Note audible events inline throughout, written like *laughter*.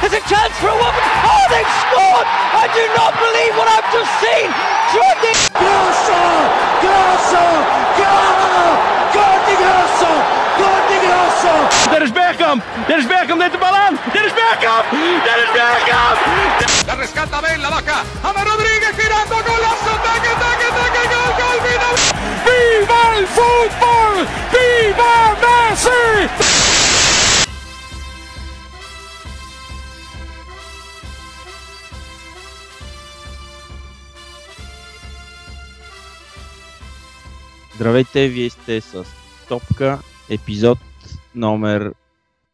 There's a chance for a woman. Oh, they've scored! I do not believe what I've just seen. Jordi Grosso! Grosso! Gol! Gol di Grosso! Gol di Grosso! Dennis Bergkamp! Dennis Bergkamp neemt de bal aan! Dennis Bergkamp! Dennis Bergkamp! La rescata Ben, la baja. Ama Rodríguez girando, golazo, taque, taque, taque, gol, gol, final. Viva el fútbol! Viva Messi! Здравейте, вие сте с Топка, епизод номер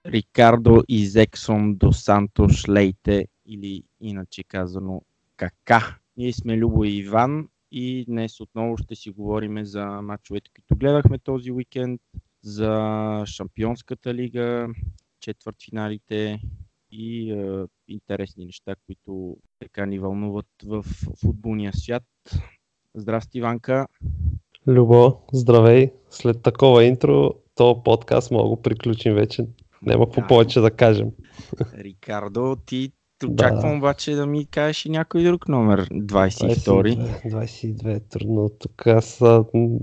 Рикардо Изексон до Сантош Лейте или иначе казано Кака. Ние сме Любо и Иван и днес отново ще си говорим за мачовете, които гледахме този уикенд, за Шампионската лига, четвъртфиналите и е, интересни неща, които така ни вълнуват в футболния свят. Здрасти, Иванка! Любо, здравей! След такова интро, то подкаст мога да го приключим вече. Няма какво Да. повече да кажем. Рикардо, ти очаквам обаче да ми кажеш и някой друг номер. 22. 22, 22 е трудно. Тук аз... а, м,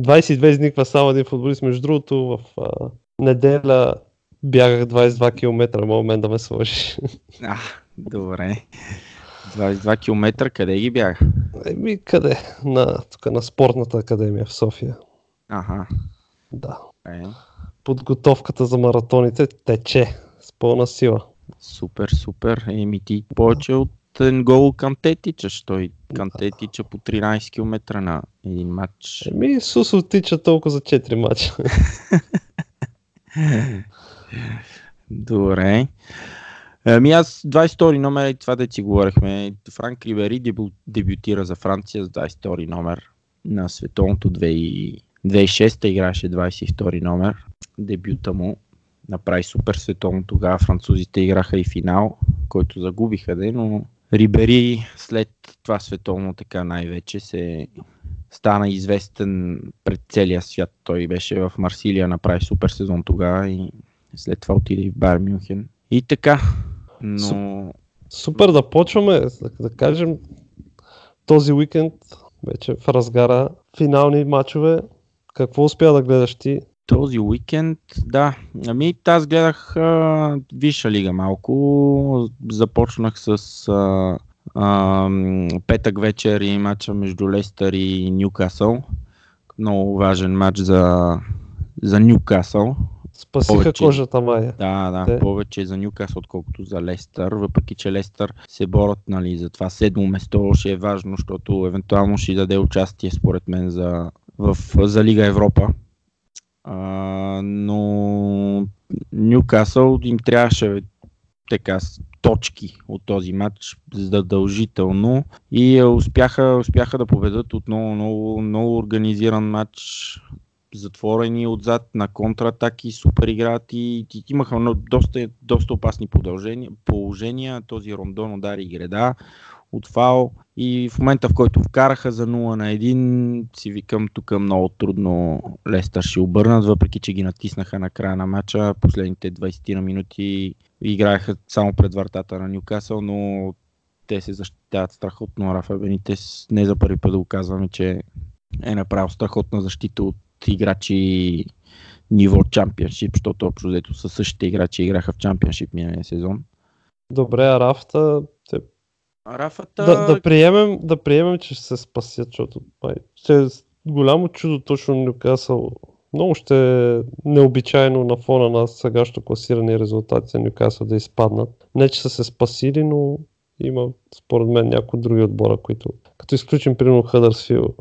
22 изниква само един футболист. Между другото, в а, неделя бягах 22 км, мога мен да ме сложиш. *laughs* А, добре. 22 км, къде ги бях? Еми, къде? На, тук на спортната академия в София. Аха. Да. Е, Подготовката за маратоните тече с пълна сила. супер, супер. Еми ти повече от гол към те тичаш. Той към те тича по 13 км на един матч. Еми, Сусо тича толкова за 4 мача. *laughs* Добре. Ами аз 22 номер и това да си говорихме. Франк Ривери дебю, дебютира за Франция с 22 номер на световното 2000 2006 играше 22 номер. Дебюта му направи супер световно. Тогава французите играха и финал, който загубиха, де, но Рибери след това световно така най-вече се стана известен пред целия свят. Той беше в Марсилия, направи супер сезон тогава и след това отиде в Бар Мюнхен. И така, но Супер да почваме, да, да кажем, този уикенд вече в разгара финални матчове. Какво успя да гледаш ти? този уикенд, да. Ами аз гледах а, Висша лига малко. Започнах с а, а, петък вечер и матча между Лестър и Ньюкасъл. Много важен матч за, за Ньюкасъл. Спасиха Повече. кожата Майя. Да, да, Те- повече за Ньюкасъл, отколкото за Лестър, въпреки че Лестър се борят нали, за това седмо место, ще е важно, защото евентуално ще даде участие според мен за, в, за Лига Европа. А, но Ньюкасъл им трябваше така точки от този матч задължително и е, успяха, успяха да победат отново много, много организиран матч затворени отзад на контратаки, супер играят и, и имаха доста, доста опасни положения. Този Рондон удари греда от фал и в момента в който вкараха за 0 на 1 си викам тук много трудно Лестър ще обърнат, въпреки че ги натиснаха на края на матча. Последните 20 на минути играеха само пред вратата на Ньюкасъл, но те се защитават страхотно. Рафа Бенитес не за първи път да го казваме, че е направил страхотна защита от играчи ниво чемпионшип, защото общо взето са същите играчи играха в чемпионшип миналия сезон. Добре, а Рафта, те, Рафата... да, да, приемем, да приемем, че ще се спасят, защото май, ще е голямо чудо точно Нюкасъл. Много ще е необичайно на фона на сегашното класиране и резултати за Нюкасъл да изпаднат. Не, че са се спасили, но има според мен някои други отбора, които като изключим примерно Хъдърсфил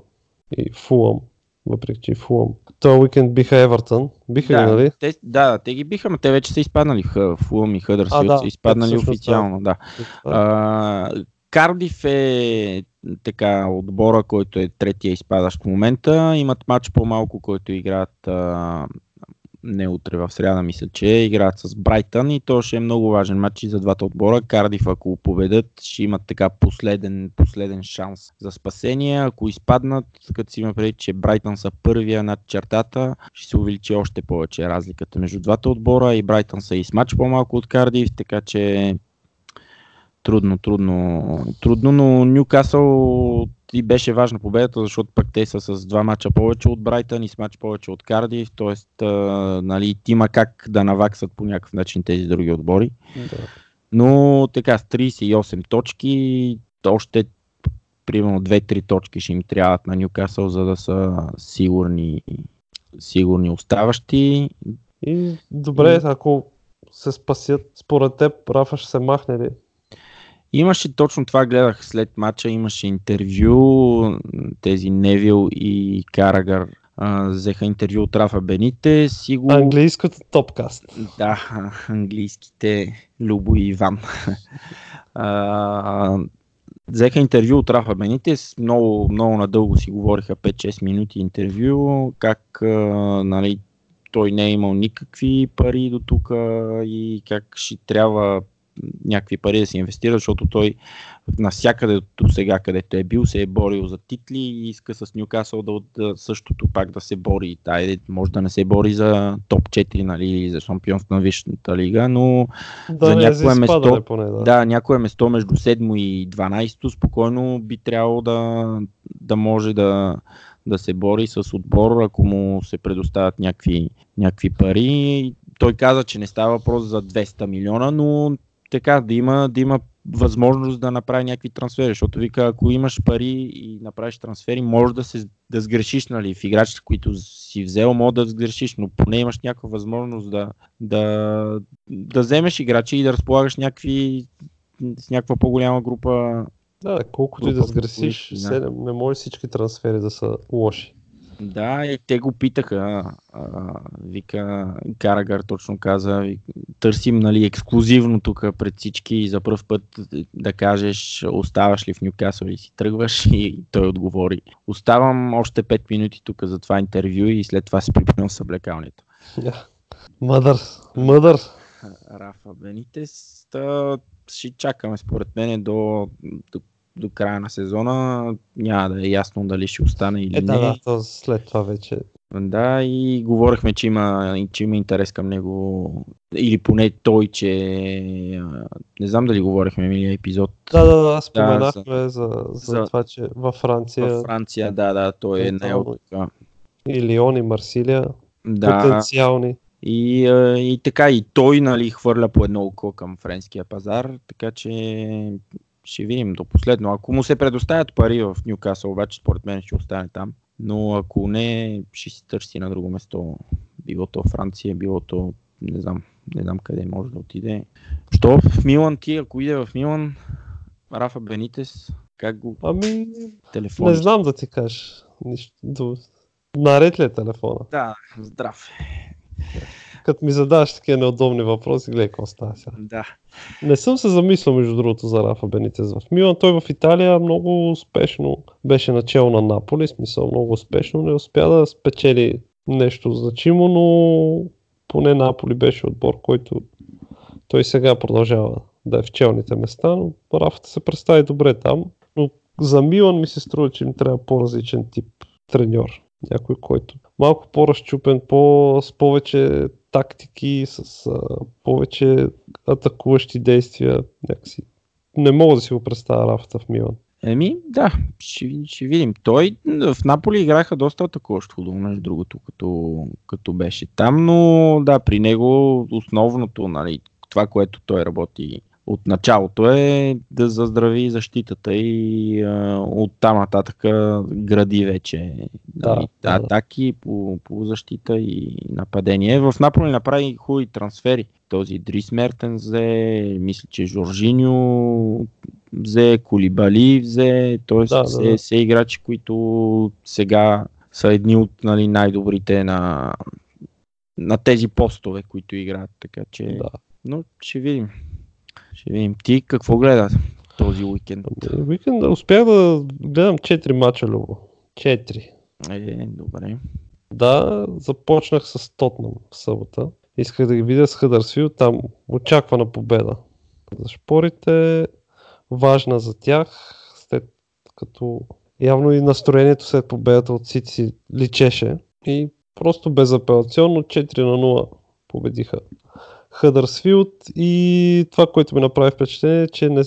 и Фулъм, въпреки че и Фулъм. Този уикенд биха Евертън. Биха да, ги, нали? Те, да, те ги биха, но те вече са изпаднали в Фулъм и Хъдърсфилд, да, са изпаднали официално, да. А, Кардиф е така отбора, който е третия изпадащ в момента. Имат матч по-малко, който играят а, не утре в сряда, мисля, че играят с Брайтън и то ще е много важен матч и за двата отбора. Кардиф, ако победят, ще имат така последен, последен шанс за спасение. Ако изпаднат, като си има преди, че Брайтън са първия над чертата, ще се увеличи още повече разликата между двата отбора и Брайтън са и с матч по-малко от Кардиф, така че трудно, трудно, трудно, но Ньюкасъл и беше важна победата, защото пък те са с два мача повече от Брайтън и с матч повече от Кардив, т.е. нали, има как да наваксат по някакъв начин тези други отбори. Да. Но така, с 38 точки, още примерно 2-3 точки ще им трябват на Ньюкасъл, за да са сигурни, сигурни оставащи. И добре, ако се спасят, според теб Рафа ще се махне ли? Имаше точно това, гледах след матча, имаше интервю, тези Невил и Карагар а, взеха интервю от Рафа Бените. Си го... Английското топкаст. Да, английските Любо и Иван. а, взеха интервю от Рафа Бените, много, много надълго си говориха 5-6 минути интервю, как а, нали, той не е имал никакви пари до тук и как ще трябва някакви пари да се инвестира, защото той навсякъде до сега, където е бил, се е борил за титли и иска с Ньюкасъл да, да същото пак да се бори. Тай, може да не се бори за топ 4 нали, за шампионство на Висшата лига, но Да, за не, някое место, поне, да. да, някое место между 7 и 12 спокойно би трябвало да, да може да, да се бори с отбор, ако му се предоставят някакви, някакви пари. Той каза, че не става въпрос за 200 милиона, но така, да има, да има възможност да направи някакви трансфери, защото вика, ако имаш пари и направиш трансфери, може да се да сгрешиш, нали, в играчите, които си взел, може да сгрешиш, но поне имаш някаква възможност да, да, да вземеш играчи и да разполагаш някакви, с някаква по-голяма група. Да, колкото и да Група футболисти, да. да. не може всички трансфери да са лоши. Да, и те го питаха. А, вика, Карагар точно каза, търсим нали, ексклюзивно тук пред всички и за първ път да кажеш оставаш ли в Ньюкасъл и си тръгваш *laughs* и той отговори. Оставам още 5 минути тук за това интервю и след това се припомням с облекалнето. Мъдър, мъдър. Рафа Бенитес. Ще чакаме според мен до, до, до края на сезона. Няма да е ясно дали ще остане или Е, да, не. да, то след това вече. Да, и говорихме, че има, че има интерес към него. Или поне той, че... Не знам дали говорихме миналия епизод. Да, да, да, споменахме за, за, за- това, че във Франция В Франция, да, да, той е Евентуално. наел така. и Лион и Марсилия Да, потенциални. и, и така, и той, нали, хвърля по едно око към френския пазар, така че ще видим до последно. Ако му се предоставят пари в Ньюкасъл, обаче според мен ще остане там. Но ако не, ще си търси на друго место. Било то Франция, било то, не знам, не знам къде може да отиде. Що в Милан ти, ако иде в Милан, Рафа Бенитес, как го Ами, телефон? не знам да ти кажа. Нищо. Наред ли е телефона? Да, здрав. Като ми задаваш такива неудобни въпроси, гледай какво става сега. Да. Не съм се замислил между другото за Рафа Бенитес в Милан. Той в Италия много успешно беше начало на Наполи, смисъл много успешно. Не успя да спечели нещо значимо, но поне Наполи беше отбор, който той сега продължава да е в челните места, но Рафата се представи добре там. Но за Милан ми се струва, че им трябва по-различен тип треньор. Някой, който малко по-разчупен, по, с повече тактики, с а, повече атакуващи действия. Някакси. Не мога да си го представя Рафата в Милан. Еми, да, ще, ще видим. Той в Наполи играха доста атакуващо футбол, между другото, като, като беше там, но да, при него основното, нали, това, което той работи от началото е да заздрави защитата и а, от там нататък гради вече Да, нали, да. атаки по, по защита и нападение. В Наполи направи хубави трансфери. Този Дрис Мертен взе, мисля, че Жоржиньо взе, Колибали взе, т.е. Да, да, все, да. все играчи, които сега са едни от нали, най-добрите на, на тези постове, които играят. Така че, Да. но ще видим. Ще видим. Ти какво гледа този уикенд? Уикенда успях да гледам 4 мача, Любо. 4. Е, добре. Да, започнах с Тотнам в събота. Исках да ги видя с Хъдърсфилд, там очаквана победа. За шпорите, важна за тях, след като явно и настроението след победата от Сити си личеше. И просто безапелационно 4 на 0 победиха Хъдърсфилд и това, което ми направи впечатление, е, че не,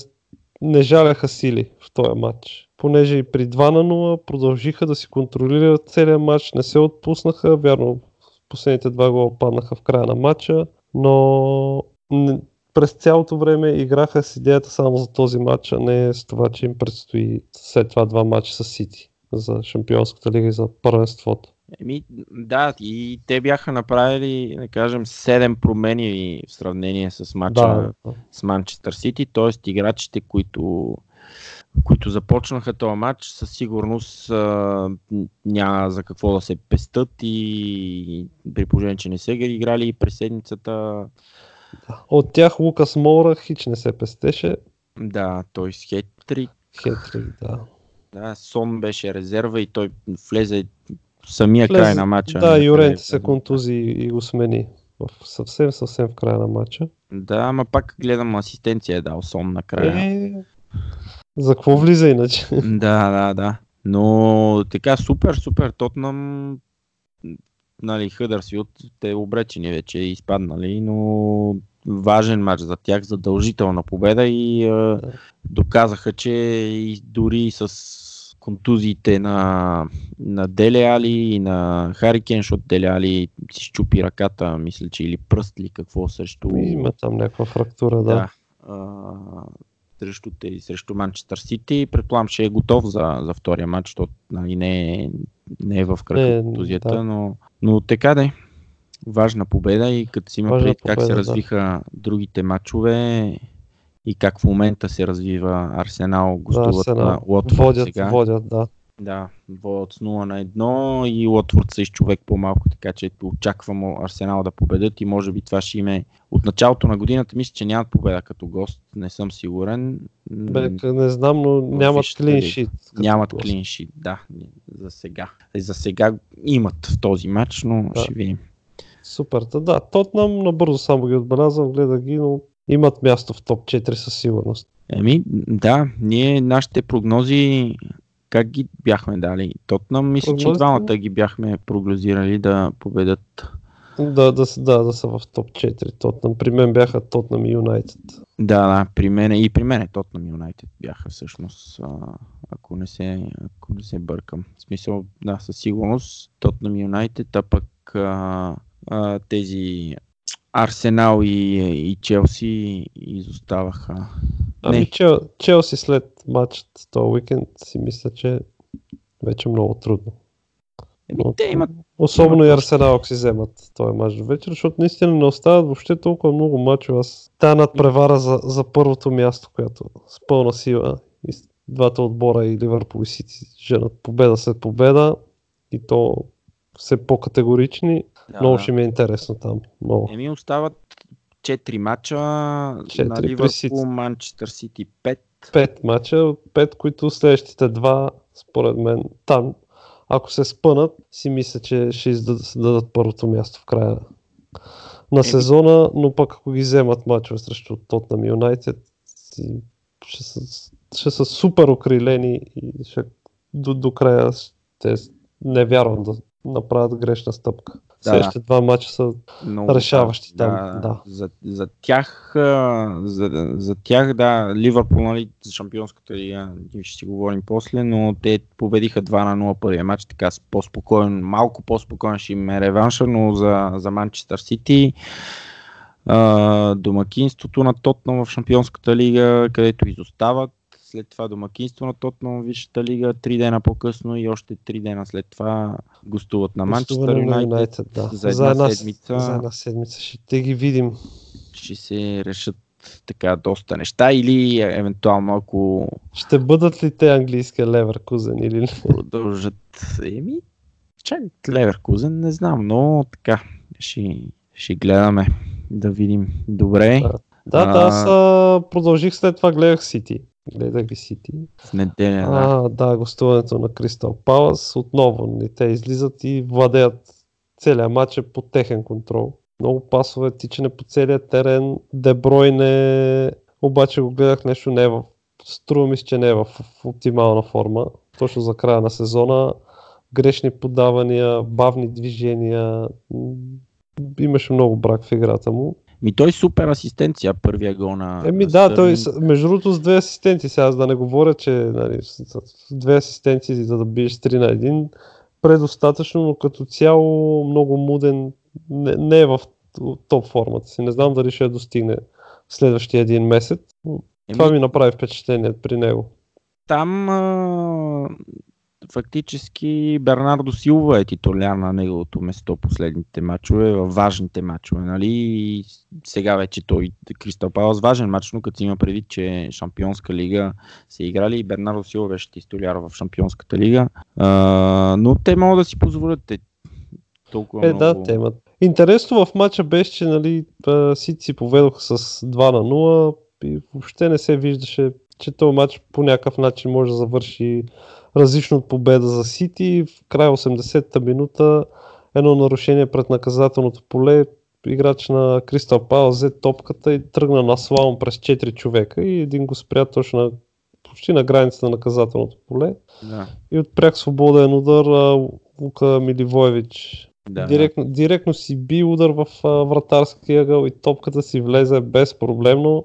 не жаляха сили в този матч. Понеже и при 2 на 0 продължиха да си контролират целият матч, не се отпуснаха, вярно последните два гола паднаха в края на матча, но не, през цялото време играха с идеята само за този матч, а не с това, че им предстои след това два матча с Сити за Шампионската лига и за първенството. Еми, да, и те бяха направили, да кажем, 7 промени в сравнение с матча Да, с Манчестър Сити, т.е. играчите, които, които започнаха този матч, със сигурност а, няма за какво да се пестат и при положение, че не са играли и през седмицата, От тях Лукас Мора хич не се пестеше. да, той с хеттрик, Хетрик, да. да, Сон беше резерва и той влезе самия Влезе- край на матча. Да, Юренти влезе. се контузи и го смени. В съвсем, съвсем в края на матча. Да, ама пак гледам асистенция е дал Сон накрая. Е, за какво влиза иначе? *laughs* Да, да, да. Но така супер, супер Тотнам, нали, Хъдърсфилд, те обречени вече, изпаднали, но важен матч за тях, задължителна победа и а, доказаха, че и дори с контузиите на, на Деле Али и на Харикен, защото Деле Али си щупи ръката, мисля, че или пръст ли какво срещу... Има там някаква фрактура, да. Да. А, срещу, тези, срещу Манчестър Сити. Предполагам, че е готов за, за втория матч, защото нали, не, е, не е в кръга контузията, да. но, но така да е. Важна победа и като си има предвид как се победа, да. развиха другите матчове и как в момента се развива Арсенал, гостуват Арсенал. на Уотфорд Водят, сега. водят, да. Да, водят с 0 на 1 и Уотфорд са с човек по-малко, така че очаквам Арсенал да победят и може би това ще им е от началото на годината. Мисля, че нямат победа като гост, не съм сигурен. Бе, не знам, но нямат Вижте клин ли, шит. като Нямат гост. клин шит, да, за сега. И За сега имат в този матч, но Да. ще видим. Супер. Та Да, Тотнам набързо само ги отбелязвам, гледах ги, но имат място в топ 4 със сигурност. Еми, да, ние нашите прогнози как ги бяхме дали? Тотнам, мисля, че Прогнозите? двамата ги бяхме прогнозирали да победат. Да, да, да, да са в топ 4. Тотнам. При мен бяха Тотнам и Юнайтед. Да, да, при мен и при мен Тотнам Юнайтед бяха всъщност, ако, не се, ако не се бъркам. В смисъл, да, със сигурност Тотнам Юнайтед, а пък а, а, тези Арсенал и, и Челси изоставаха. Ами Не. Чел, Челси след матчът този уикенд си мисля, че вече е много трудно. Еми, те имат Особено имат и. Арсенал, ако си вземат този матч до вечер, защото наистина не остават въобще толкова много мачове. Аз тая надпревара за, за първото място, която с пълна сила и двата отбора и Ливърпул и Сити женат победа след победа и то все по-категорични. Да, много ще ми е интересно там. Много. Еми остават 4 мача Четири на при Ливърпул. Манчестър Сити 5. Пет мача, от пет, които следващите два, според мен, там, ако се спънат, си мисля, че ще издадат дадат първото място в края на сезона, но пък ако ги вземат мачове срещу Тотнам Юнайтед, ще са, ще са супер окрилени и ще, до, до края ще не вярвам да направят грешна стъпка. Да. Следващите два мача са много решаващи да, там, да. За, за, тях, за, за тях, да, Ливърпул, нали, за шампионската лига, ще си говорим после, но те победиха 2 на 0 първия матч, така по-спокоен, малко по-спокоен ще им е реванша, но за, за Манчестър Сити домакинството на Тотнам в шампионската лига, където изостават, след това домакинство на Тотнам Висшата лига, три дена по-късно и още три дена след това гостуват на Манчестър Юнайтед. Да. За една седмица. За една седмица ще ги видим. ще се решат така доста неща или евентуално ако Ще бъдат ли те английския Леверкузен или продължат. Еми, чак Леверкузен, не знам, но така, ще, ще гледаме да видим. Добре, Да. Да, да, аз а, продължих след това, гледах Сити. Гледах ги Сити. в неделя, да. А, да, гостуването на Кристал Палас. Отново не, те излизат и владеят целият матч е под техен контрол. Много пасове, тичане по целия терен. Дебройне, обаче го гледах нещо не е в... Струва ми се, че не е в, в оптимална форма. Точно за края на сезона. Грешни подавания, бавни движения. Имаше много брак в играта му. Ми той супер асистенция, първия гол на Еми да, той между другото с две асистенти, сега аз да не говоря, че нали, с, две асистенции за да биеш 3 на 1, предостатъчно, но като цяло много муден, не, не е в топ формата си. Не знам дали ще я достигне следващия един месец. но Това Еми, ми направи впечатление при него. там а, фактически Бернардо Силва е титуляр на неговото место последните матчове, важните матчове, нали? И сега вече той Кристал Палас важен матч, но като си има предвид, че Шампионска лига се играли и Бернардо Силва беше титуляр в Шампионската лига. А, но те могат да си позволят те толкова Е, много. да, те имат. Интересно в матча беше, че нали, Сити си поведоха с 2 на 0 и въобще не се виждаше, че този матч по някакъв начин може да завърши различно от победа за Сити. В края 80-та минута едно нарушение пред наказателното поле. Играч на Кристал Палас взе топката и тръгна на слалом през 4 човека и един го спря точно на, почти на границата на наказателното поле. Да, И от пряк свободен удар Лука Миливоевич да, директно, директно си би удар в а, вратарския ъгъл и топката си влезе безпроблемно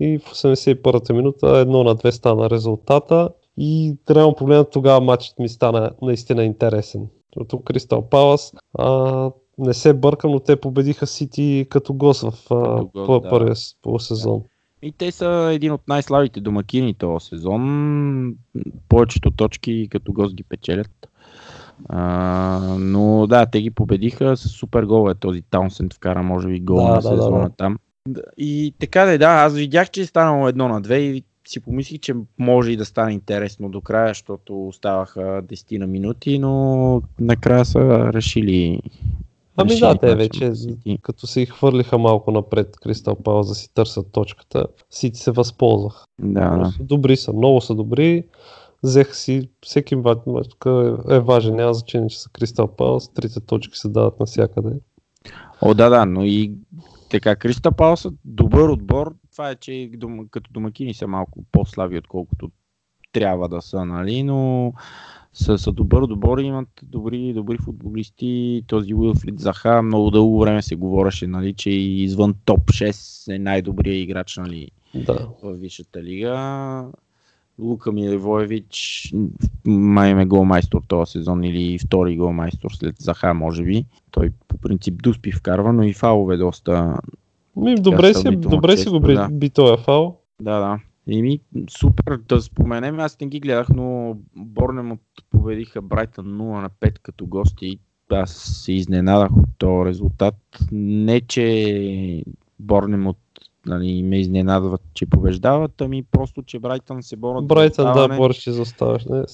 и в 81-та минута едно на две стана резултата и реално погледнат тогава матчът ми стана наистина интересен. Защото Кристал Палас а, не се бъркам, но те победиха Сити като гост в а, да. първия полусезон. И те са един от най-слабите домакини този сезон. Повечето точки като гост ги печелят. А, но да, те ги победиха с супер гол е този Таунсенд вкара може би гол Да, на да, да, сезона да. там. Да, И така да, да, аз видях, че е станало едно на две и си помислих, че може и да стане интересно до края, защото оставаха 10 на минути, но накрая са решили Ами да, те вече, като се хвърлиха малко напред Кристал Палас да си търсят точката, Сити се възползвах. Да, да. Добри са, много са добри. Взеха си, всеки мач е, е важен, няма значение, че са Кристал Палас, трите точки се дават навсякъде. О, да, да, но и така, Криста Пал са добър отбор. Това е, че като домакини са малко по-слаби, отколкото трябва да са, нали, но са, са добър отбор и имат добри, добри футболисти. Този Уилфрид Заха много дълго време се говореше, нали, че извън топ 6 е най-добрият играч, нали, Да. в Висшата лига. Лука Милевоевич май им е голмайстор този сезон или втори голмайстор след Заха, може би. Той по принцип дуспи вкарва, но и фалове доста. Ми, добре си, добре си често, го би, да. би този фал. Да, да. Еми, супер да споменем, аз не ги гледах, но Борнемот победиха Брайтън 0 на 5 като гости. Аз се изненадах от този резултат. Не, че Борнемот нали, ме изненадват, че побеждават, ами просто, че Брайтън се борят. за Брайтън, да, оставане. борещи за оставаш. Не,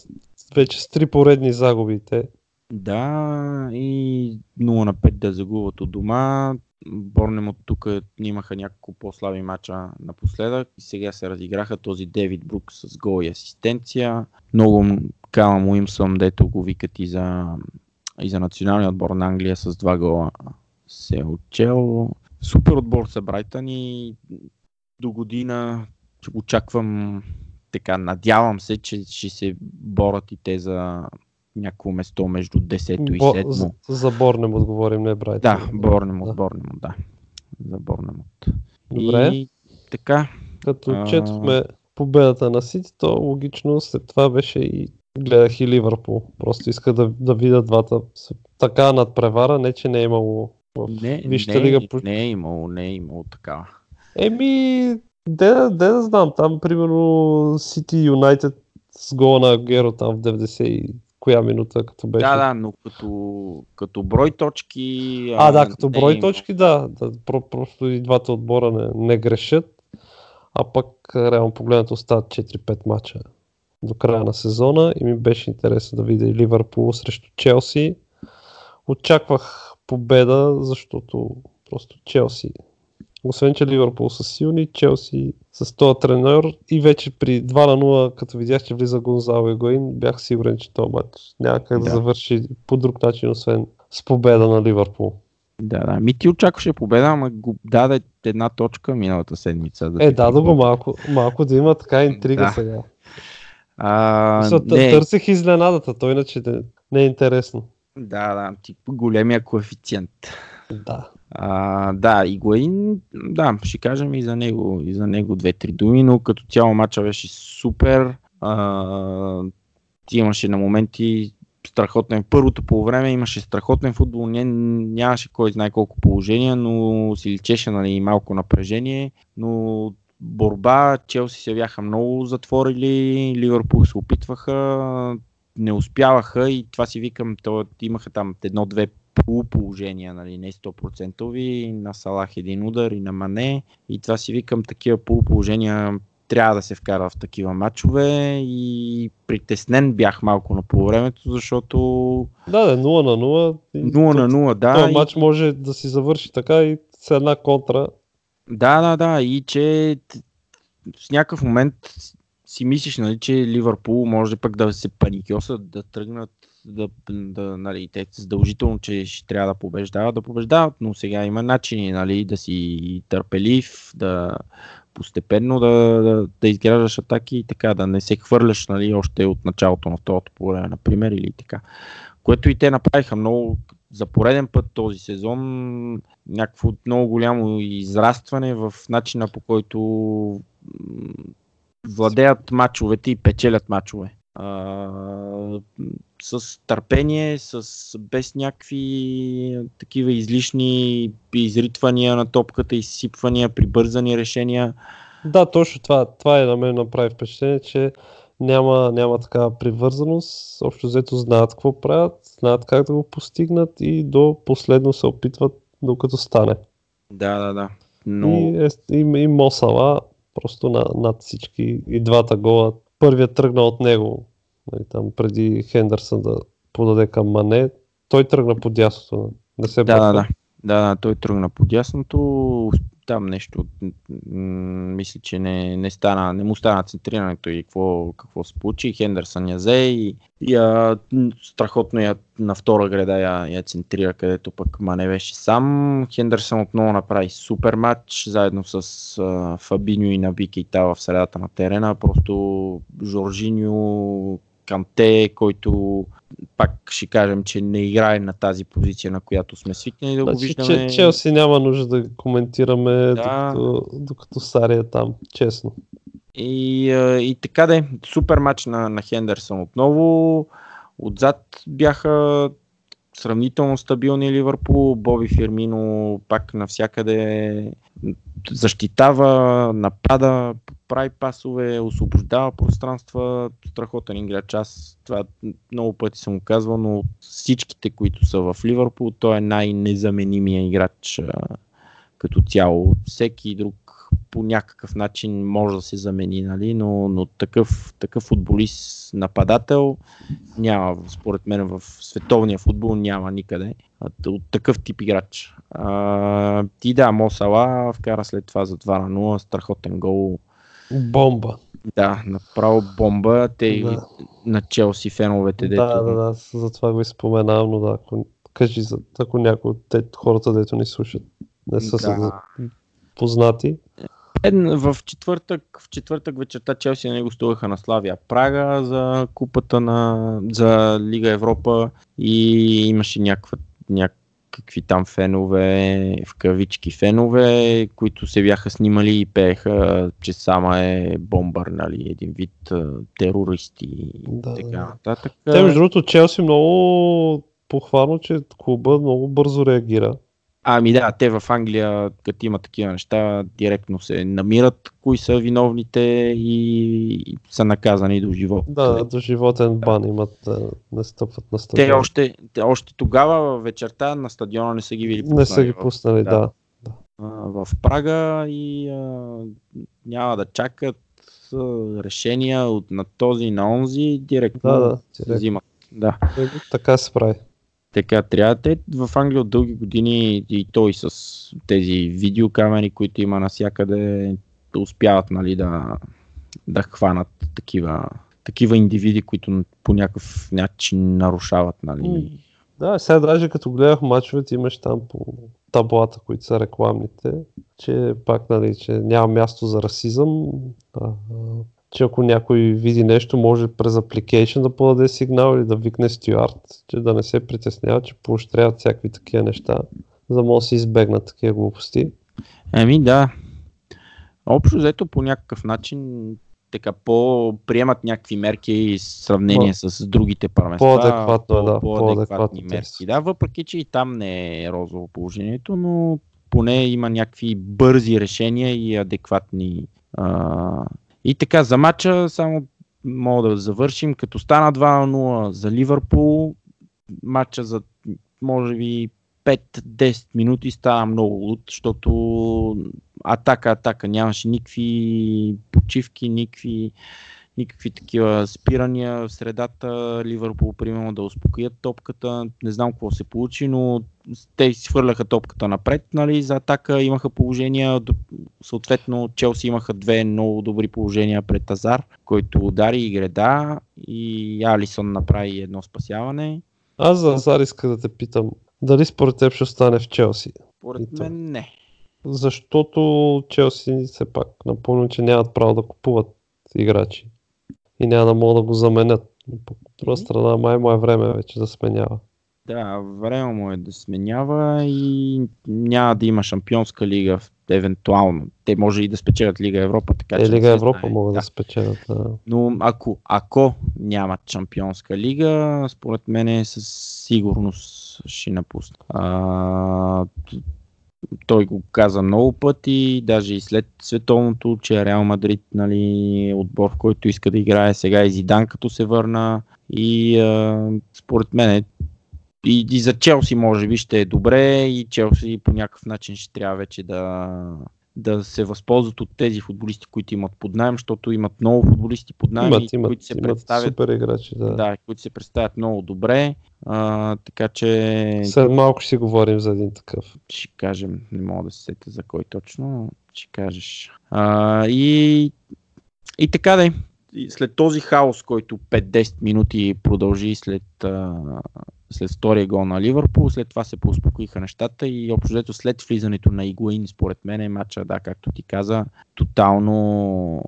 вече с три поредни загуби те. Да, и 0 на 5 да загубят от дома. Борнем от тук имаха няколко по-слаби мача напоследък и сега се разиграха този Девид Брук с гол и асистенция. Много м- Калам Уимсъм, дето го викат и за, и за националния отбор на Англия с два гола се е отчел. Супер отбор са Брайтън и до година очаквам така, надявам се, че ще се борят и те за някакво место между 10 и Бо, 7. за, за Борнем отговорим, не Брайтън. Да, Борнемот, Да. Борнемот, да. За Борнемот. Добре. И така, Като А. четохме победата на Сити, то логично след това беше и гледах и Ливърпул. Просто иска да, да видя двата. Така надпревара, не че не е имало в не, Вижте не, лига. не, е имало, не е имало такава. Еми, де, де да знам, там примерно Сити Юнайтед с гола на Геро там в 90 и коя минута като беше. Да, да, но като, като брой точки... А, да, като е брой имало. точки, да. да про, просто и двата отбора не, не грешат. а пък реално погледнато остават 4-5 мача до края на сезона и ми беше интересно да видя и Ливърпул срещу Челси. Очаквах победа, защото просто Челси освен, че Ливърпул са силни, Челси с този тренер и вече при 2 на 0, като видях, че влиза Гонзало и Гоин, бях сигурен, че този матч няма как да. да завърши по друг начин, освен с победа на Ливърпул. Да, да. Ми ти очакваше победа, ама го даде една точка миналата седмица. Да е, да, да го малко, малко да има така интрига да. сега. А, Мисля, не. Търсех изненадата, той иначе не, не е интересно. Да, да, тип големия коефициент. Да. А, да, Игуаин, да, ще кажем и за него, и за него две-три думи, но като цяло матча беше супер. А, ти имаше на моменти страхотен. Първото по време имаше страхотен футбол, не, нямаше кой знае колко положения, но си личеше нали, малко напрежение, но борба, Челси се бяха много затворили, Ливърпул се опитваха, не успяваха и това си викам, то, имаха там едно-две полуположения, нали, не 100% на Салах един удар и на Мане и това си викам такива полуположения трябва да се вкара в такива матчове и притеснен бях малко на полувремето, защото... Да, да, 0 на 0. 0 на 0, да. Този матч може да си завърши така и с една контра. Да, да, да. И че в някакъв момент си мислиш, нали, че Ливърпул може пък да се паникьосат, да тръгнат да, да нали, те задължително, че ще трябва да побеждават, да побеждават, но сега има начини нали, да си търпелив, да постепенно да, да, да изграждаш атаки и така, да не се хвърляш нали, още от началото на второто по време, например, или така. Което и те направиха много за пореден път този сезон някакво много голямо израстване в начина по който владеят мачовете и печелят мачове а, с търпение, с, без някакви такива излишни изритвания на топката, изсипвания, прибързани решения. Да, точно това, това е на мен направи впечатление, че няма, няма такава привързаност. Общо взето знаят какво правят, знаят как да го постигнат и до последно се опитват докато стане. Да, да, да. Но... И, е, и, и Мосала просто на, над всички и двата гола първият тръгна от него, нали, там преди Хендърсън да подаде към Мане, той тръгна по дясното. Да, се да, да, да, да, той тръгна по дясното, там нещо, мисля, че не, не, стана, не му стана центрирането и какво, какво се получи. Хендърсън я взе и, и а, страхотно я на втора града я, я центрира, където пък Мане беше сам. Хендърсън отново направи супер матч, заедно с а, Фабиньо и Наби Кейта в средата на терена. Просто Жоржиньо, Канте, който пак ще кажем, че не играе на тази позиция, на която сме свикнали да значи, го виждаме. Че, Челси няма нужда да коментираме, да. Докато, докато Сари е там, честно. И, и така да е, супер матч на, на Хендерсон отново. Отзад бяха сравнително стабилни Ливърпул. Боби Фирмино пак навсякъде защитава, напада, прави пасове, освобождава пространства. Страхотен играч. Аз това много пъти съм казвал, но всичките, които са в Ливърпул, той е най-незаменимия играч като цяло. Всеки друг по някакъв начин може да се замени, нали? но, но такъв, такъв футболист, нападател няма, според мен в световния футбол няма никъде от такъв тип играч. А, и да, Мосала вкара след това за 2 на 0, страхотен гол. Бомба. Да, направо бомба. Те да. на Челси феновете. Дето... Да, да, да, за това го изпоменавам, но да, ако, кажи, за, ако някой от те, хората, дето ни слушат, не са да. познати. В четвъртък, в четвъртък вечерта Челси не гостуваха на Славия Прага за купата на, за Лига Европа и имаше някаква, някакви там фенове, в кавички фенове, които се бяха снимали и пееха, че сама е бомбър, нали, един вид терористи да, и така нататък. Те, между другото, Челси много похвално, че клуба много бързо реагира. Ами да, те в Англия, като има такива неща, директно се намират кои са виновните и са наказани до живот. Да, до животен бан имат не стъпват на стадиона. Те още, те още тогава вечерта на стадиона не са ги били пуснали. Не са ги пуснали, да. да. В Прага и а, няма да чакат решения от, на този и на онзи, директно Да, да, се директно. взимат. Да. Така се прави. Така трябва. Те в Англия от дълги години и той с тези видеокамери, които има навсякъде, успяват нали, да, да хванат такива, такива индивиди, които по някакъв начин нарушават. Нали. Да, сега даже като гледах мачовете имаш там по таблата, които са рекламните, че пак нали, че няма място за расизъм, че ако някой види нещо, може през application да подаде сигнал или да викне стюард, че да не се притеснява, че поощряват всякакви такива неща, за да може да се избегнат такива глупости. Еми да. Общо взето по някакъв начин така по-приемат някакви мерки в сравнение с другите първенства. По-адекватно е, да, По-адекватни мерки. Да, въпреки че и там не е розово положението, но поне има някакви бързи решения и адекватни. А... И така, за матча само мога да завършим, като стана 2-0 за Ливърпул, матча за може би 5-10 минути става много луд, защото атака, атака, нямаше никакви почивки, никакви, никакви такива спирания в средата. Ливърпул, примерно, да успокоят топката. Не знам какво се получи, но те си хвърляха топката напред, нали, за атака имаха положения, съответно Челси имаха две много добри положения пред Азар, който удари и греда и Алисон направи едно спасяване. Аз за Азар иска да те питам, дали според теб ще остане в Челси? Поред И то. мен не. Защото Челси все пак напомням, че нямат право да купуват играчи и няма да могат да го заменят. Но По друга страна, май му е време вече да сменява. Да, време му е да сменява и няма да има шампионска лига, евентуално. Те може и да спечелят Лига Европа, така Е, че. Лига Европа знае. могат да Да. спечелят. Да. Но ако, ако нямат шампионска лига, според мен със сигурност ще напусне. А, т- той го каза много пъти, даже и след световното, че Реал Мадрид нали, е отбор, в който иска да играе сега и Зидан като се върна. И а, според мен и, и за Челси може би ще е добре и Челси по някакъв начин ще трябва вече да, да се възползват от тези футболисти, които имат под найем, защото имат много футболисти под найем, Имат, имат, които се имат представят супер играчи. Да. да, които се представят много добре. А, така че След малко ще си говорим за един такъв. ще кажем, не мога да се сетя за кой точно, но ще кажеш. А, и, и така да и след този хаос, който 5-10 минути продължи след, след втория гол на Ливърпул, след това се поуспокоиха нещата и общо взето след влизането на Игуин, според мен е матча, да, както ти каза, тотално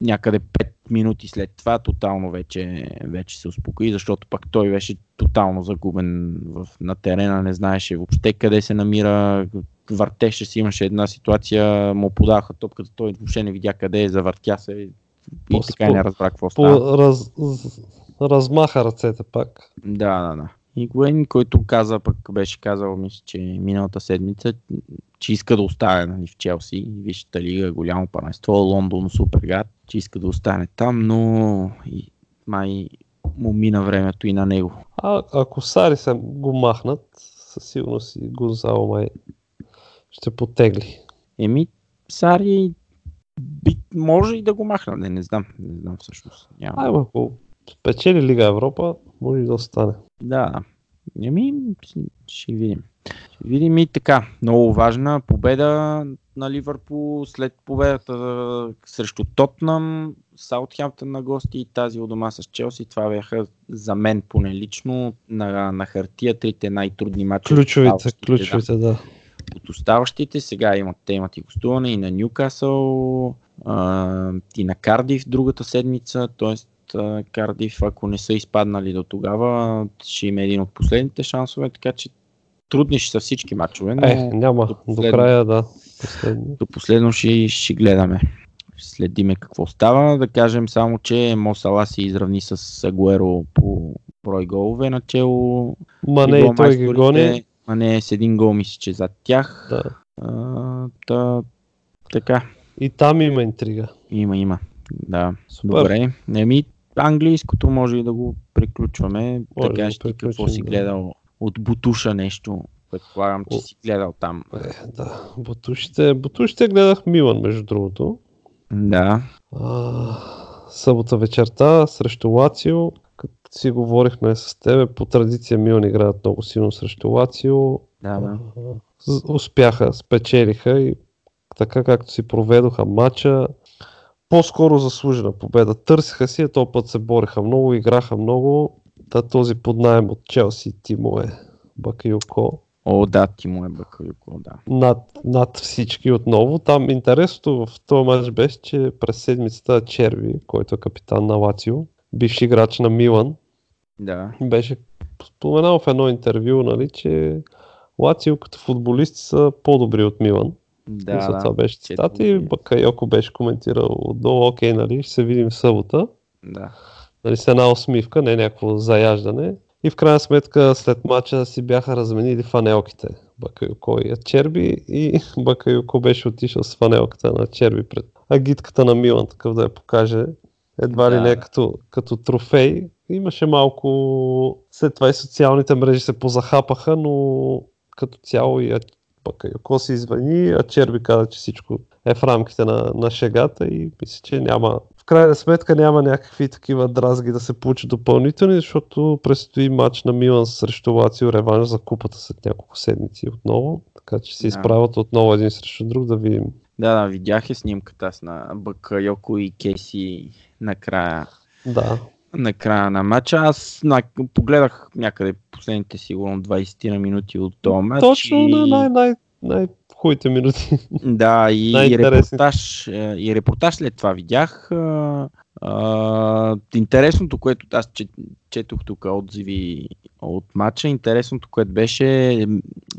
някъде 5 минути след това тотално вече, вече се успокои, защото пък той беше тотално загубен в, на терена, не знаеше въобще къде се намира, въртеше си, имаше една ситуация, му подаха топката, той въобще не видя къде е, завъртя се и така по- не разбра какво става. По, раз, размаха ръцете пак. Да, да, да. И Гуен, който каза, пък беше казал, мисля, че миналата седмица, че иска да остане нали, в Челси, Висшата лига, голямо първенство, Лондон, Суперград, че иска да остане там, но и май му мина времето и на него. А ако Сари се го махнат, със сигурност и Гонзало май ще потегли. Еми, Сари би, може и да го махна, не, не знам, не знам всъщност. Няма. Ай, ако спечели Лига Европа, може и да остане. Да. Еми, ще видим. Ще видим и така. Много важна победа на Ливърпул след победата срещу Тотнам, Саутхемптън на гости и тази у дома с Челси. Това бяха за мен поне лично на, на хартия трите най-трудни мача. Ключовите, ключовите, да. От оставащите. Сега имат, те имат и гостуване и на Ньюкасъл, и на Кардив другата седмица, т.е. Кардив, ако не са изпаднали до тогава, ще има един от последните шансове, така че трудни ще са всички матчове, но Е, няма. до До, последно. края, да. Последни. до последно ще, ще гледаме. Следиме какво става. Да кажем само, че Мосала се изравни с Агуеро по брой голове начало. Ма не, и той ги гони. Мане с един гол мисля, че зад тях. Да. А, та, така, И там има интрига. има, има. Да, Супер. добре. Еми, английското може и да го приключваме. Може да да ти какво си да. гледал от Бутуша нещо. Предполагам, че О. си гледал там. Е, да. Бутушите, бутушите гледах Милан, между другото. Да. А, събота вечерта срещу Лацио. Си говорихме с тебе, по традиция Милан играят много силно срещу Лацио. Да, да. Успяха, спечелиха и така както си проведоха матча, по-скоро заслужена победа. Търсиха си, а този път се бореха много, играха много. Та този поднаем от Челси Тимо е Бакайоко О, да, ти му е Бакалюко, да. над, над всички отново. Там интересното в този матч беше, че през седмицата Черви, който е капитан на Лацио, бивши играч на Милан, Да. беше споменал в едно интервю, нали, че Лацио като футболисти са по-добри от Милан. Да, Мисля, да. това беше Че цитат това и. Бакайоко беше коментирал отдолу, окей, нали, ще се видим в събота. Да. Нали, с една усмивка, не някакво заяждане. И в крайна сметка след мача си бяха разменили фанелките. Бакайоко и Черби и Бакайоко беше отишъл с фанелката на Черби пред агитката на Милан, такъв да я покаже. Едва ли Да, не да. като, като трофей. Имаше малко... След това и социалните мрежи се позахапаха, но като цяло и Бакайоко се извини, а Черби каза, че всичко е в рамките на, на шегата и мисля, че няма в крайна сметка няма някакви такива дразги да се получи допълнителни, защото предстои матч на Милан срещу Лацио реванш за купата след няколко седмици отново. Така че се Да. изправят отново един срещу друг да видим. Да, да, видях и снимката с на Бакайоко и Кейси накрая. Да. На края на матча. Аз на, погледах някъде последните сигурно 20 на минути от този матч. Точно и, на най- най- най-хубавите минути. Да, и, и репортаж, е, и репортаж след това видях. А, а, интересното, което аз чет, четох тук отзиви от матча, интересното, което беше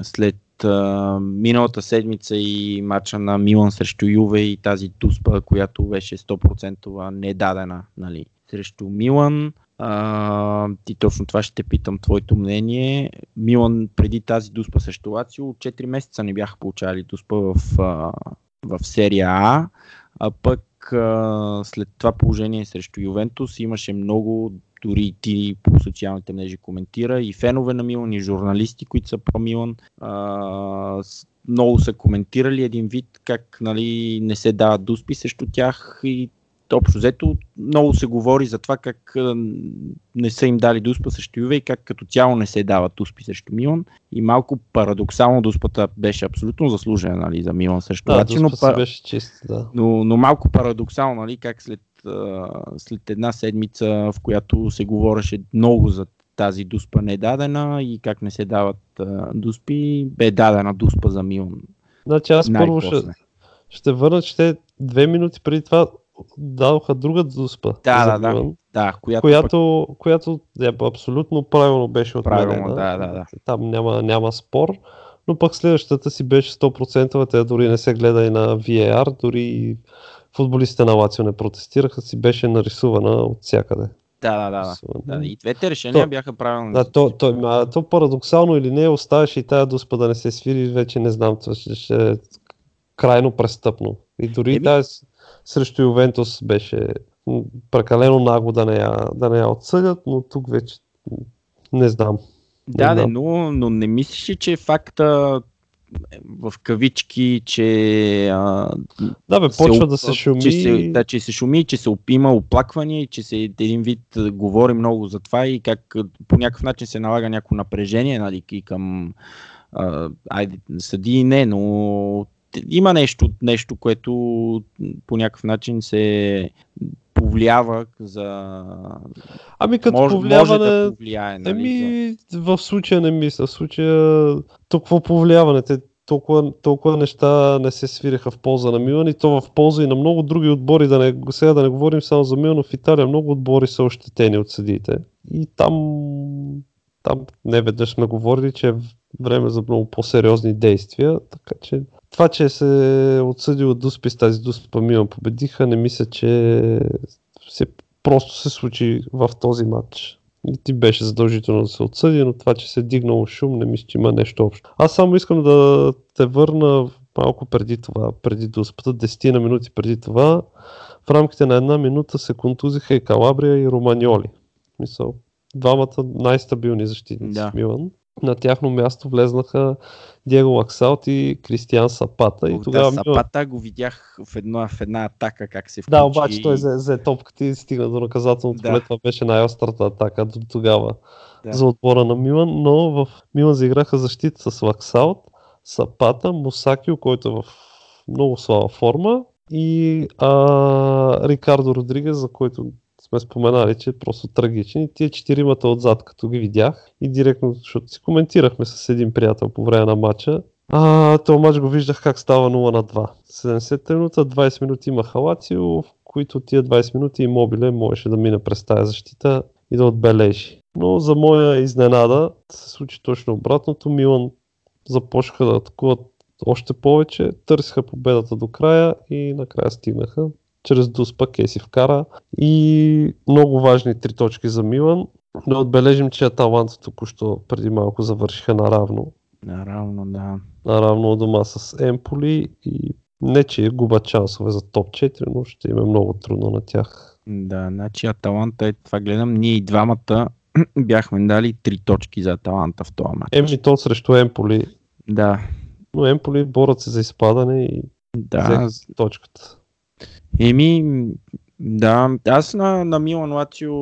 след а, миналата седмица и матча на Милан срещу Юве и тази туспа, която беше 100% недадена нали, срещу Милан. А, и точно това ще те питам твоето мнение. Милан преди тази дуспа срещу Лацио 4 месеца не бяха получавали дуспа в, в серия А, а пък след това положение срещу Ювентус имаше много, дори и ти по социалните мрежи коментира, и фенове на Милан, и журналисти, които са про Милан, а, с- много са коментирали един вид как нали, не се дават дуспи срещу тях и общо взето много се говори за това как не са им дали дуспа срещу Юве и как като цяло не се дават дуспи срещу Милан. И малко парадоксално дуспата беше абсолютно заслужена нали, за Милан срещу Да, Лацио, но, дуспа си па- беше чист, да. но, но малко парадоксално, нали, как след, след една седмица, в която се говореше много за тази дуспа не е дадена и как не се дават а, дуспи, бе дадена дуспа за Милан. Значи аз първо ще, ще върна, че те две минути преди това дадоха друга дуспа. Да, за да, да. Милан, Да, която, която, която е, абсолютно правилно беше отменена. Правилно, да, да, да. Там няма, няма спор. Но пък следващата си беше 100%, тя дори не се гледа и на VAR, дори футболистите на Лацио не протестираха, си беше нарисувана от всякъде. Да, да, да. да. И двете решения То- бяха правилни. Да, то, то, а, то парадоксално или не, оставаше и тая дуспа да не се свири, вече не знам, ще, ще крайно престъпно. И дори Еми- тая с- срещу Ювентус беше прекалено нагло да не, я, да не я отсъдят, но тук вече не знам. Да, Не да, знам. но, но не мислиш ли, че факта е, в кавички, че а, Да, бе, се почва оп- да се шуми. Че се, да, че се шуми, че се има оплаквания че се един вид говори много за това и как по някакъв начин се налага някакво напрежение нали, и към а, айде, съди и не, но има нещо, нещо, което по някакъв начин се повлиява за... Ами като може, повлияване... може да повлияе. Нали. Еми, в случая не мисля. В случая толкова повлияване. Те толкова, толкова неща не се свиреха в полза на Милан и то в полза и на много други отбори. Да не, сега да не говорим само за Милан, но в Италия много отбори са ощетени от съдиите. И там, там не веднъж сме говорили, че е време за много по-сериозни действия. Така че това, че се отсъди от Дуспи с тази Дуспа Милан победиха, не мисля, че се, просто се случи в този матч. И ти беше задължително да се отсъди, но това, че се е дигнало шум, не мисля, че има нещо общо. Аз само искам да те върна малко преди това, преди Дуспата, 10 на минути преди това. В рамките на една минута се контузиха и Калабрия и Романьоли. Мисъл, двамата най-стабилни защитници Да. Милан. На тяхно място влезнаха Диего Лаксаут и Кристиан Сапата. И тогава да, Сапата го видях в една, в една атака как се включи. Да, обаче той взе, взе топката и стигна до наказателното Да. поле. Това беше най-острата атака до тогава Да. за отбора на Милан, но в Милан заиграха защита с Лаксаут, Сапата, Мусакио, който е в много слаба форма и а, Рикардо Родригес, за който сме споменали, че просто трагичен. И тия четиримата отзад, като ги видях и директно, защото си коментирахме с един приятел по време на матча, а, този матч го виждах как става 0 на 2. 70 минута, 20 минути има Халацио, в които тия 20 минути и Мобиле можеше да мине през тази защита и да отбележи. Но за моя изненада се случи точно обратното. Милан започнаха да атакуват още повече, търсиха победата до края и накрая стигнаха. Чрез Дуспа Кеси вкара и много важни три точки за Милан. Да отбележим, че Аталанта току-що преди малко завършиха наравно. Наравно, да. Наравно дома с Емполи и не, че губят шансове за топ 4, но ще им е много трудно на тях. Да, значи Аталанта е това гледам. Ние и двамата *clears throat* бяхме дали три точки за Аталанта в този матч. Еми то срещу Емполи, Да, но Емполи борят се за изпадане и да. точката. Еми, да, аз на, на Милан Лацио,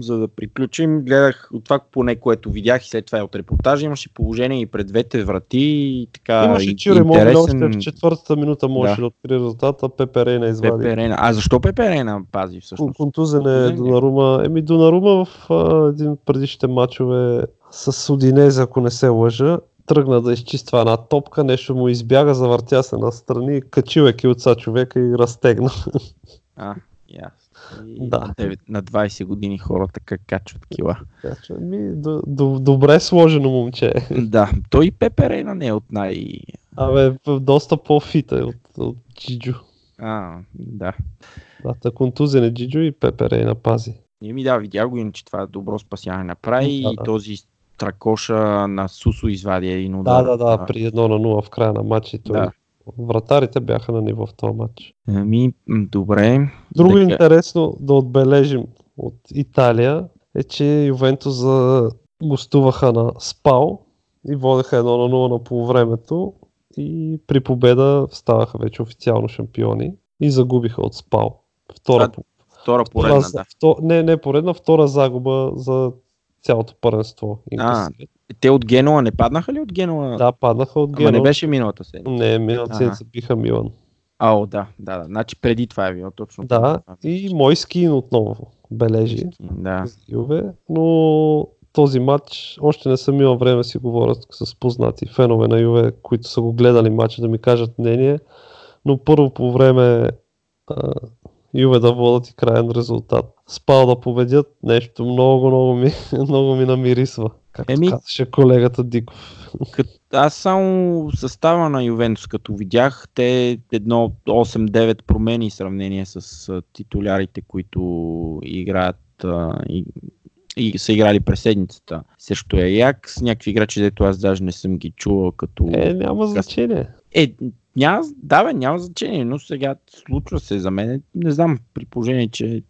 за да приключим, гледах от това поне, което видях и след това и от репортажа, имаше положение и пред двете врати и така Имаше и- Чиро Имобиле още интересен в четвъртата минута можеше Да. да, открие резултата, Пепе Рейна извади. Пеперена. А защо Пеперена пази всъщност? Контузен е ли? Донарума. Еми Донарума в а, един от предишните матчове с Удинезе, ако не се лъжа, тръгна да изчиства една топка, нещо му избяга, завъртя се настрани, качил е килца човека и разтегна. А, ясно. И Да. На, 9, на 20 години хората как качват кила. Така че, Ами, до, до, добре сложено момче. да, той и Пеперена не е от най... Абе, доста по-фита е от, от Джиджо. А, да. Да, та контузен е Джиджо и Пепе Рейна пази. И ми да, видях го, иначе това добро спасяване направи Да, и да. този Тракоша на Сусо извади един Да, удар. да, да, при 1 на 0 в края на матча. Да. Вратарите бяха на ниво в този матч. Ами, добре. Друго Дека- интересно да отбележим от Италия е, че Ювентус за... гостуваха на Спал и водеха 1 на 0 на полувремето и при победа ставаха вече официално шампиони и загубиха от Спал. Втора, А, Втора втора, поредна, за- да. вто- не, не поредна, втора загуба за цялото първенство. инкасират. Те от Генуа не паднаха ли от Генуа? Да, паднаха от Ама Генуа. не беше миналата седмица. Не, миналата седмица биха Милан. А, о, да, да, да. Значи преди това е било точно. Да, това. и мой скин отново бележи. Да. Юве, но този матч още не съм имал време да си говорят с познати фенове на Юве, които са го гледали матча да ми кажат мнение, но първо по време а, Юве да водят и крайен резултат. Спал да победят, нещо много, много ми, *laughs* много ми намирисва. Както Еми- казваше колегата Диков. Кът, аз само състава на Ювентус, като видях, те едно 8-9 промени в сравнение с титулярите, които играят и, и са играли през седмицата срещу Аякс. Някакви играчи, дето аз даже не съм ги чувал като... Е, няма значение. Е, няма, да бе, няма значение, но сега случва се за мен. Не знам, при положение, че...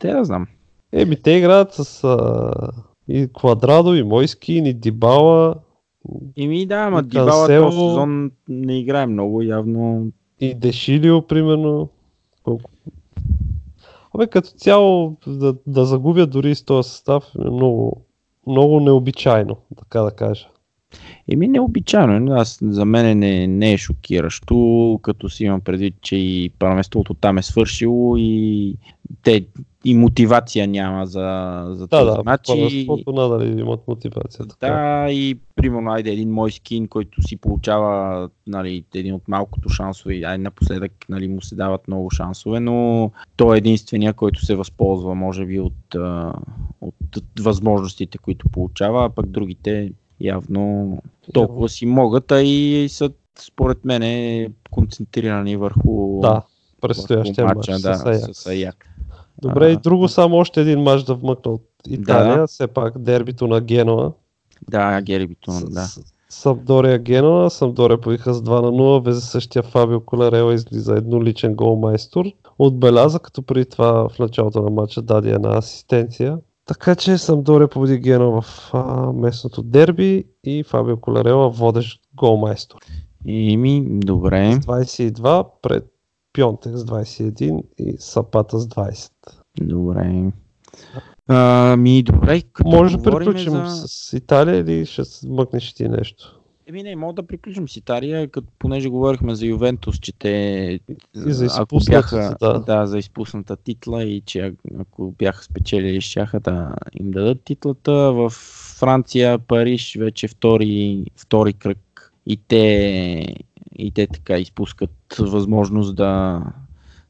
Те да знам. Еми, те играят с а, и Квадрадо, и Мойскин, и Дибала, Ими да, ама Дибала този сезон не играе много, явно. и Дешилио, примерно. Колко... Абе, като цяло да, да загубят дори с този състав е много, много необичайно, така да кажа. Еми необичайно. Аз, за мен не, не е шокиращо, като си имам предвид, че и първенството там е свършило и те и мотивация няма за, за Да, този да, матч. и- надали имат мотивация. Така. Да, и примерно, айде един мой скин, който си получава нали, един от малкото шансове, ай напоследък нали, му се дават много шансове, но той е единствения, който се възползва, може би, от, от възможностите, които получава, а пък другите явно толкова си могат, а и са, според мен, концентрирани върху, Да, предстоящия матч да, с Аякс. с Аякс. Добре, А, и друго само още един матч да вмъкна от Италия, Да. все пак дербито на Генуа. Да, Гери Битон, да. Самдория Генуа, Самдория поиха с 2 на 0, без същия Фабио Коларела излиза едноличен гол майстор. Отбеляза, като преди това в началото на матча даде една асистенция. Така че Самдория победи Гено в а, местното дерби и Фабио Коларела водещ голмайстор. И ми, добре. С 22 пред Пьонтек с 21 и Сапата с 20. Добре. А, ми, добре. Може да приключим за... с Италия или ще мъкнеш ти нещо? Еми не, мога да приключим с Италия, като понеже говорихме за Ювентус, че те И за ако бяха, да. да, за изпусната титла и че ако бяха спечелили, щяха да им дадат титлата. В Франция, Париж вече втори, втори кръг и те, и те така изпускат възможност да,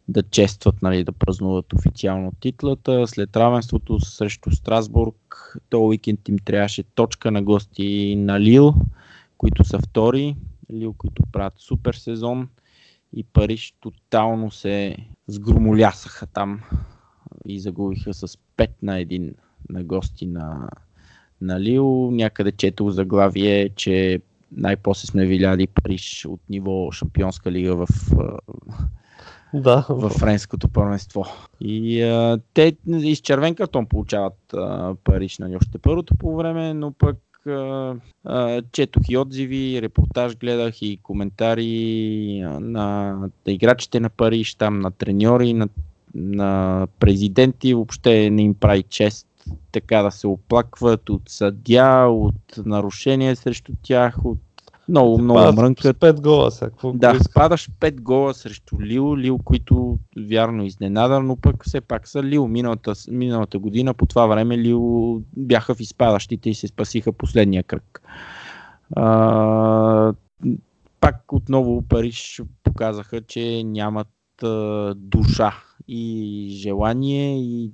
да честват, нали, да празнуват официално титлата. След равенството срещу Страсбург, този уикенд им трябваше точка на гости на Лил, които са втори. Лил, които правят супер сезон и Париж тотално се сгромолясаха там и загубиха с 5 на 1 на гости на, на Лил. Някъде чето заглавие, че най-после сме видяли Париж от ниво Шампионска лига в, *laughs* Да, в френското първенство. И а, те и с червен картон получават а, Париж нали, още първото по време, но пък четох и отзиви, репортаж гледах и коментари на играчите на Париж, там на треньори, на, на президенти, въобще не им прави чест така да се оплакват от съдя, от нарушения срещу тях, от много, много Падат мрънкат. С 5 гола сега. Какво Да, падаш 5 гола срещу Лил, Лил, които вярно изненада, но пък все пак са Лил. Миналата, миналата година по това време Лил бяха в изпадащите и се спасиха последния кръг. А, пак отново Париж показаха, че нямат а, душа и желание и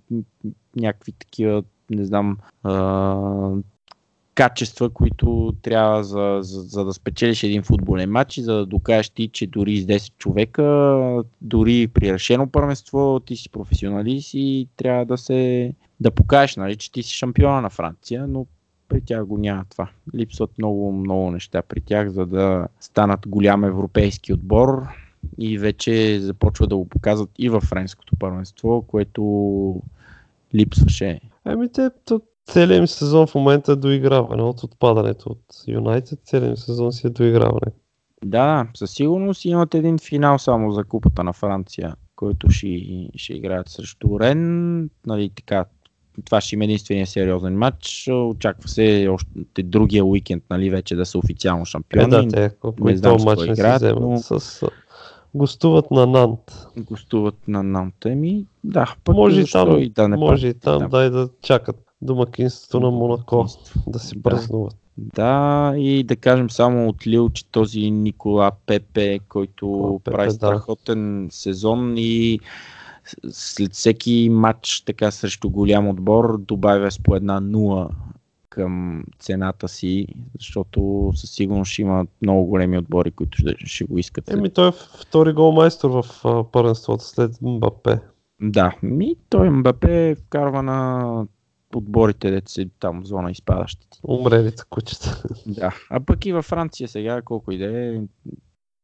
някакви такива, не знам, а, качества, които трябва за, за, за да спечелиш един футболен матч и за да докажеш ти, че дори с 10 човека, дори при решено първенство, ти си професионалист и трябва да се да покажеш, нали, че ти си шампиона на Франция, но при тях го няма това. Липсват много, много неща при тях, за да станат голям европейски отбор и вече започва да го показват и в френското първенство, което липсваше Еми те, то, целият им сезон в момента е доиграване от отпадането от Юнайтед. Целият им сезон си е доиграване. Да, със сигурност имат един финал само за Купата на Франция, който ще, ще играят срещу Рен. Нали, така, това ще има единствения сериозен матч. Очаква се още другия уикенд нали, вече да са официално Е, шампиони. да, те, не знам матч не играят, вземат. но- С, гостуват на Нант. Гостуват на Нанта ми. Да, пък Може и там, и да не може и там, да. дай да чакат домакинството на Монако да си Да. празнуват. Да, и да кажем само от Лил, че този Никола Пепе, който О, Пепе, прави да. страхотен сезон и след всеки матч така срещу голям отбор добавя с по една нула към цената си, защото със сигурност ще има много големи отбори, които ще, ще го искат. Еми той е втори голмайстор в първенството след Мбапе. Да, ми той Мбапе вкарва на отборите, дете си там зона изпадащите. Умрелите кучета. Да, а пък и във Франция сега, колко и да е,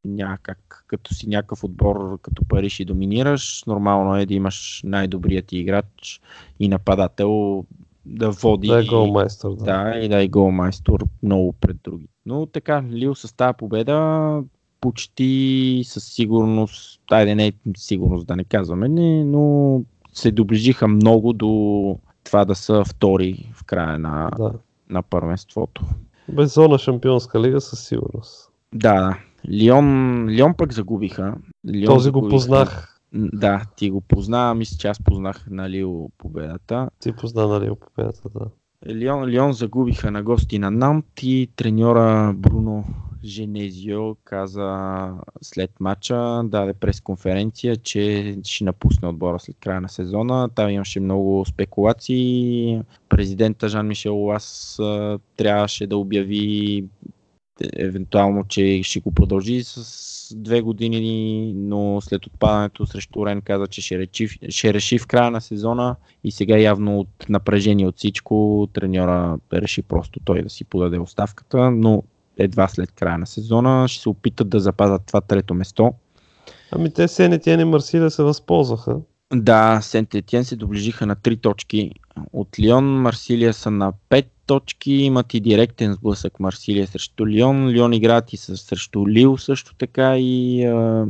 няма как. Като си някакъв отбор, като Париж и доминираш, нормално е да имаш най-добрият ти играч и нападател да води. да е голмайстор. Да. Да, и да е голмайстор много пред други. Но така, Лил с тази победа почти със сигурност, айде не сигурност да не казваме, не, но се доближиха много до това да са втори в края на, да. на първенството. Без зона Шампионска лига със сигурност. Да. Лион, Лион пък загубиха. Лион Този го загубиха. познах. М, Да, ти го позна, мисля, че аз познах на Лио победата. Ти позна нали победата, да. Лион, Лион загубиха на гости на Нант и треньора Бруно Женезио каза след матча, даде пресконференция, че ще напусне отбора след края на сезона. Там имаше много спекулации. Президента Жан-Мишел Лас а, трябваше да обяви е, евентуално, че ще го продължи с две години, но след отпадането срещу Рен каза, че ще реши, ще реши в края на сезона и сега явно от напрежение от всичко треньора реши просто той да си подаде оставката, но едва след края на сезона ще се опитат да запазят това трето место. Ами те Сен Етиен и Марсилия се възползваха. Да, Сент Етиен се доближиха на 3 точки от Лион, Марсилия са на 5 точки, имат и директен сблъсък Марсилия срещу Лион. Лион играят и с- срещу Лил също така и а,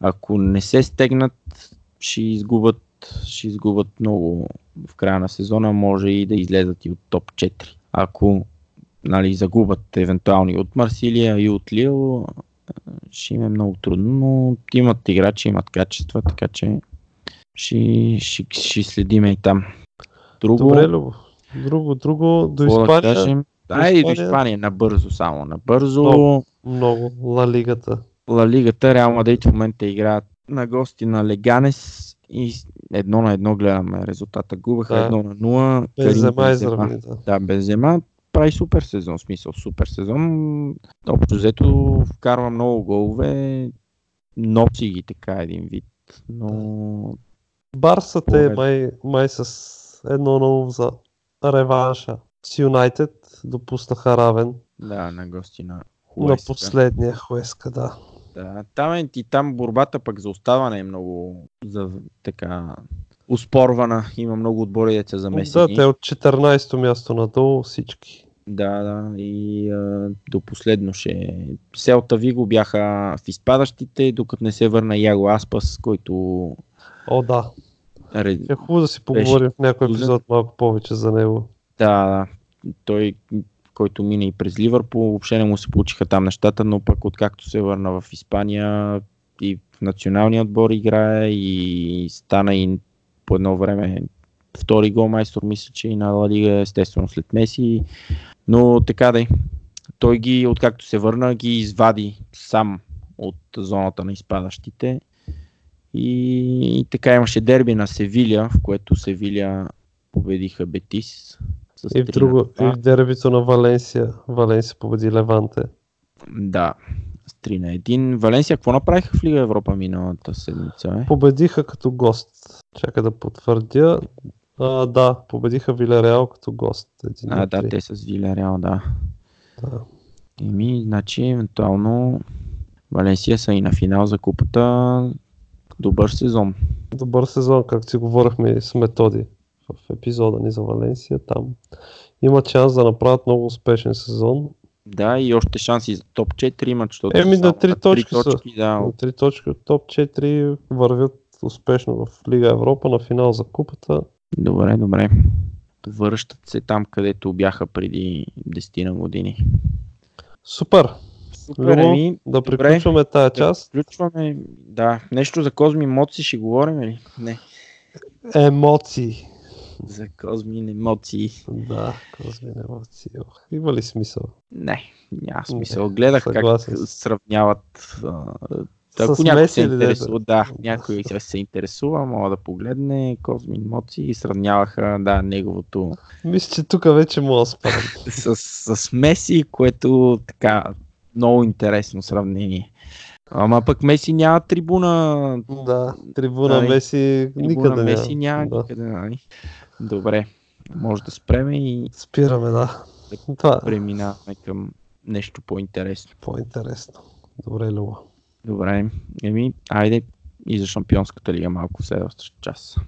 ако не се стегнат, ще изгубят, ще изгубят много в края на сезона, може и да излезат и от топ 4. Ако нали, загубят евентуални от Марсилия и от Лил, ще им е много трудно, но имат играчи, имат качества, така че ще, ще, ще следиме и там. Друго, Добре, Любо. Друго, друго, до да Испания? Да, и до Испания. Набързо само. Набързо. Много. много. Ла Лигата. Ла Лигата, Реал Мадрид в момента играят на гости на Леганес и едно на едно гледаме резултата. Губаха Да. едно на нула. Карим Бензема Бензема. изравни, да. Да, Бензема прави супер сезон, смисъл супер сезон. Общо взето вкарва много голове, носи ги така един вид, но те Поглед. май, май с едно ново за реванша. С Юнайтед допуснаха равен да, на гости на на Хуеска. последния Хуеска, да. Да, там, е, и там борбата пък за оставане е много за, така успорвана. Има много отбори деца за Да, те от 14-то място надолу всички. Да, да, и а, до последно ще... Селта Виго бяха в изпадащите, докато не се върна Яго Аспас, който... О, да. ре- Е хубаво да си поговорим в някой епизод малко повече за него. Да, да, той, който мина и през Ливърпул, въобще не му се получиха там нещата, но пък откакто се върна в Испания и в националния отбор играе и стана и по едно време втори гол майстор, мисля, че и на Ла Лига, естествено след Меси. Но така да. Той ги, откакто се върна, ги извади сам от зоната на изпадащите. И, и така имаше дерби на Севиля, в което Севиля победиха Бетис. С И в, 3 друго, и 2. в дербито на Валенсия. Валенсия победи Леванте. Да, с 3 на 1. Валенсия, какво направиха в Лига Европа миналата седмица? Е? Победиха като гост. Чака да потвърдя. А, да, победиха Вилереал като гост. Един А, да, те с Вилереал, да. Да. Еми, значи, евентуално Валенсия са и на финал за купата. Добър сезон. Добър сезон, както си говорихме с методи в епизода ни за Валенсия. Там има шанс да направят много успешен сезон. Да, и още шанси за топ 4 имат, защото Еми, на само три точки са. точки, да, На три точки от топ 4 вървят успешно в Лига Европа на финал за купата. Добре, добре. Връщат се там, където бяха преди 10 на години. Супер! Супер, Любо, еми, да добре. приключваме тази част. Включваме, да, нещо за Козми Моци ще говорим ли? Не, Емоции. За Козми емоции. Да, Козмин емоции. Ох, има ли смисъл? Не, няма Не, смисъл. Гледах съгласен как сравняват. А, С ако някой се дето? интересува, да, някой се, интересува, мога да погледне Козмин Моци и сравняваха, да, неговото Мисля, че тук вече мога да *laughs* с, с Меси, което така много интересно сравнение. Ама пък Меси няма трибуна. да, трибуна Нали, Меси Трибуна никъде Меси няма Да. никъде. Нали? Добре, може да спреме и... Спираме, да. Това... Е. Преминаваме към нещо по-интересно. По-интересно. Добре, Люба. Добре, еми, айде и за Шампионската лига малко в следващата част.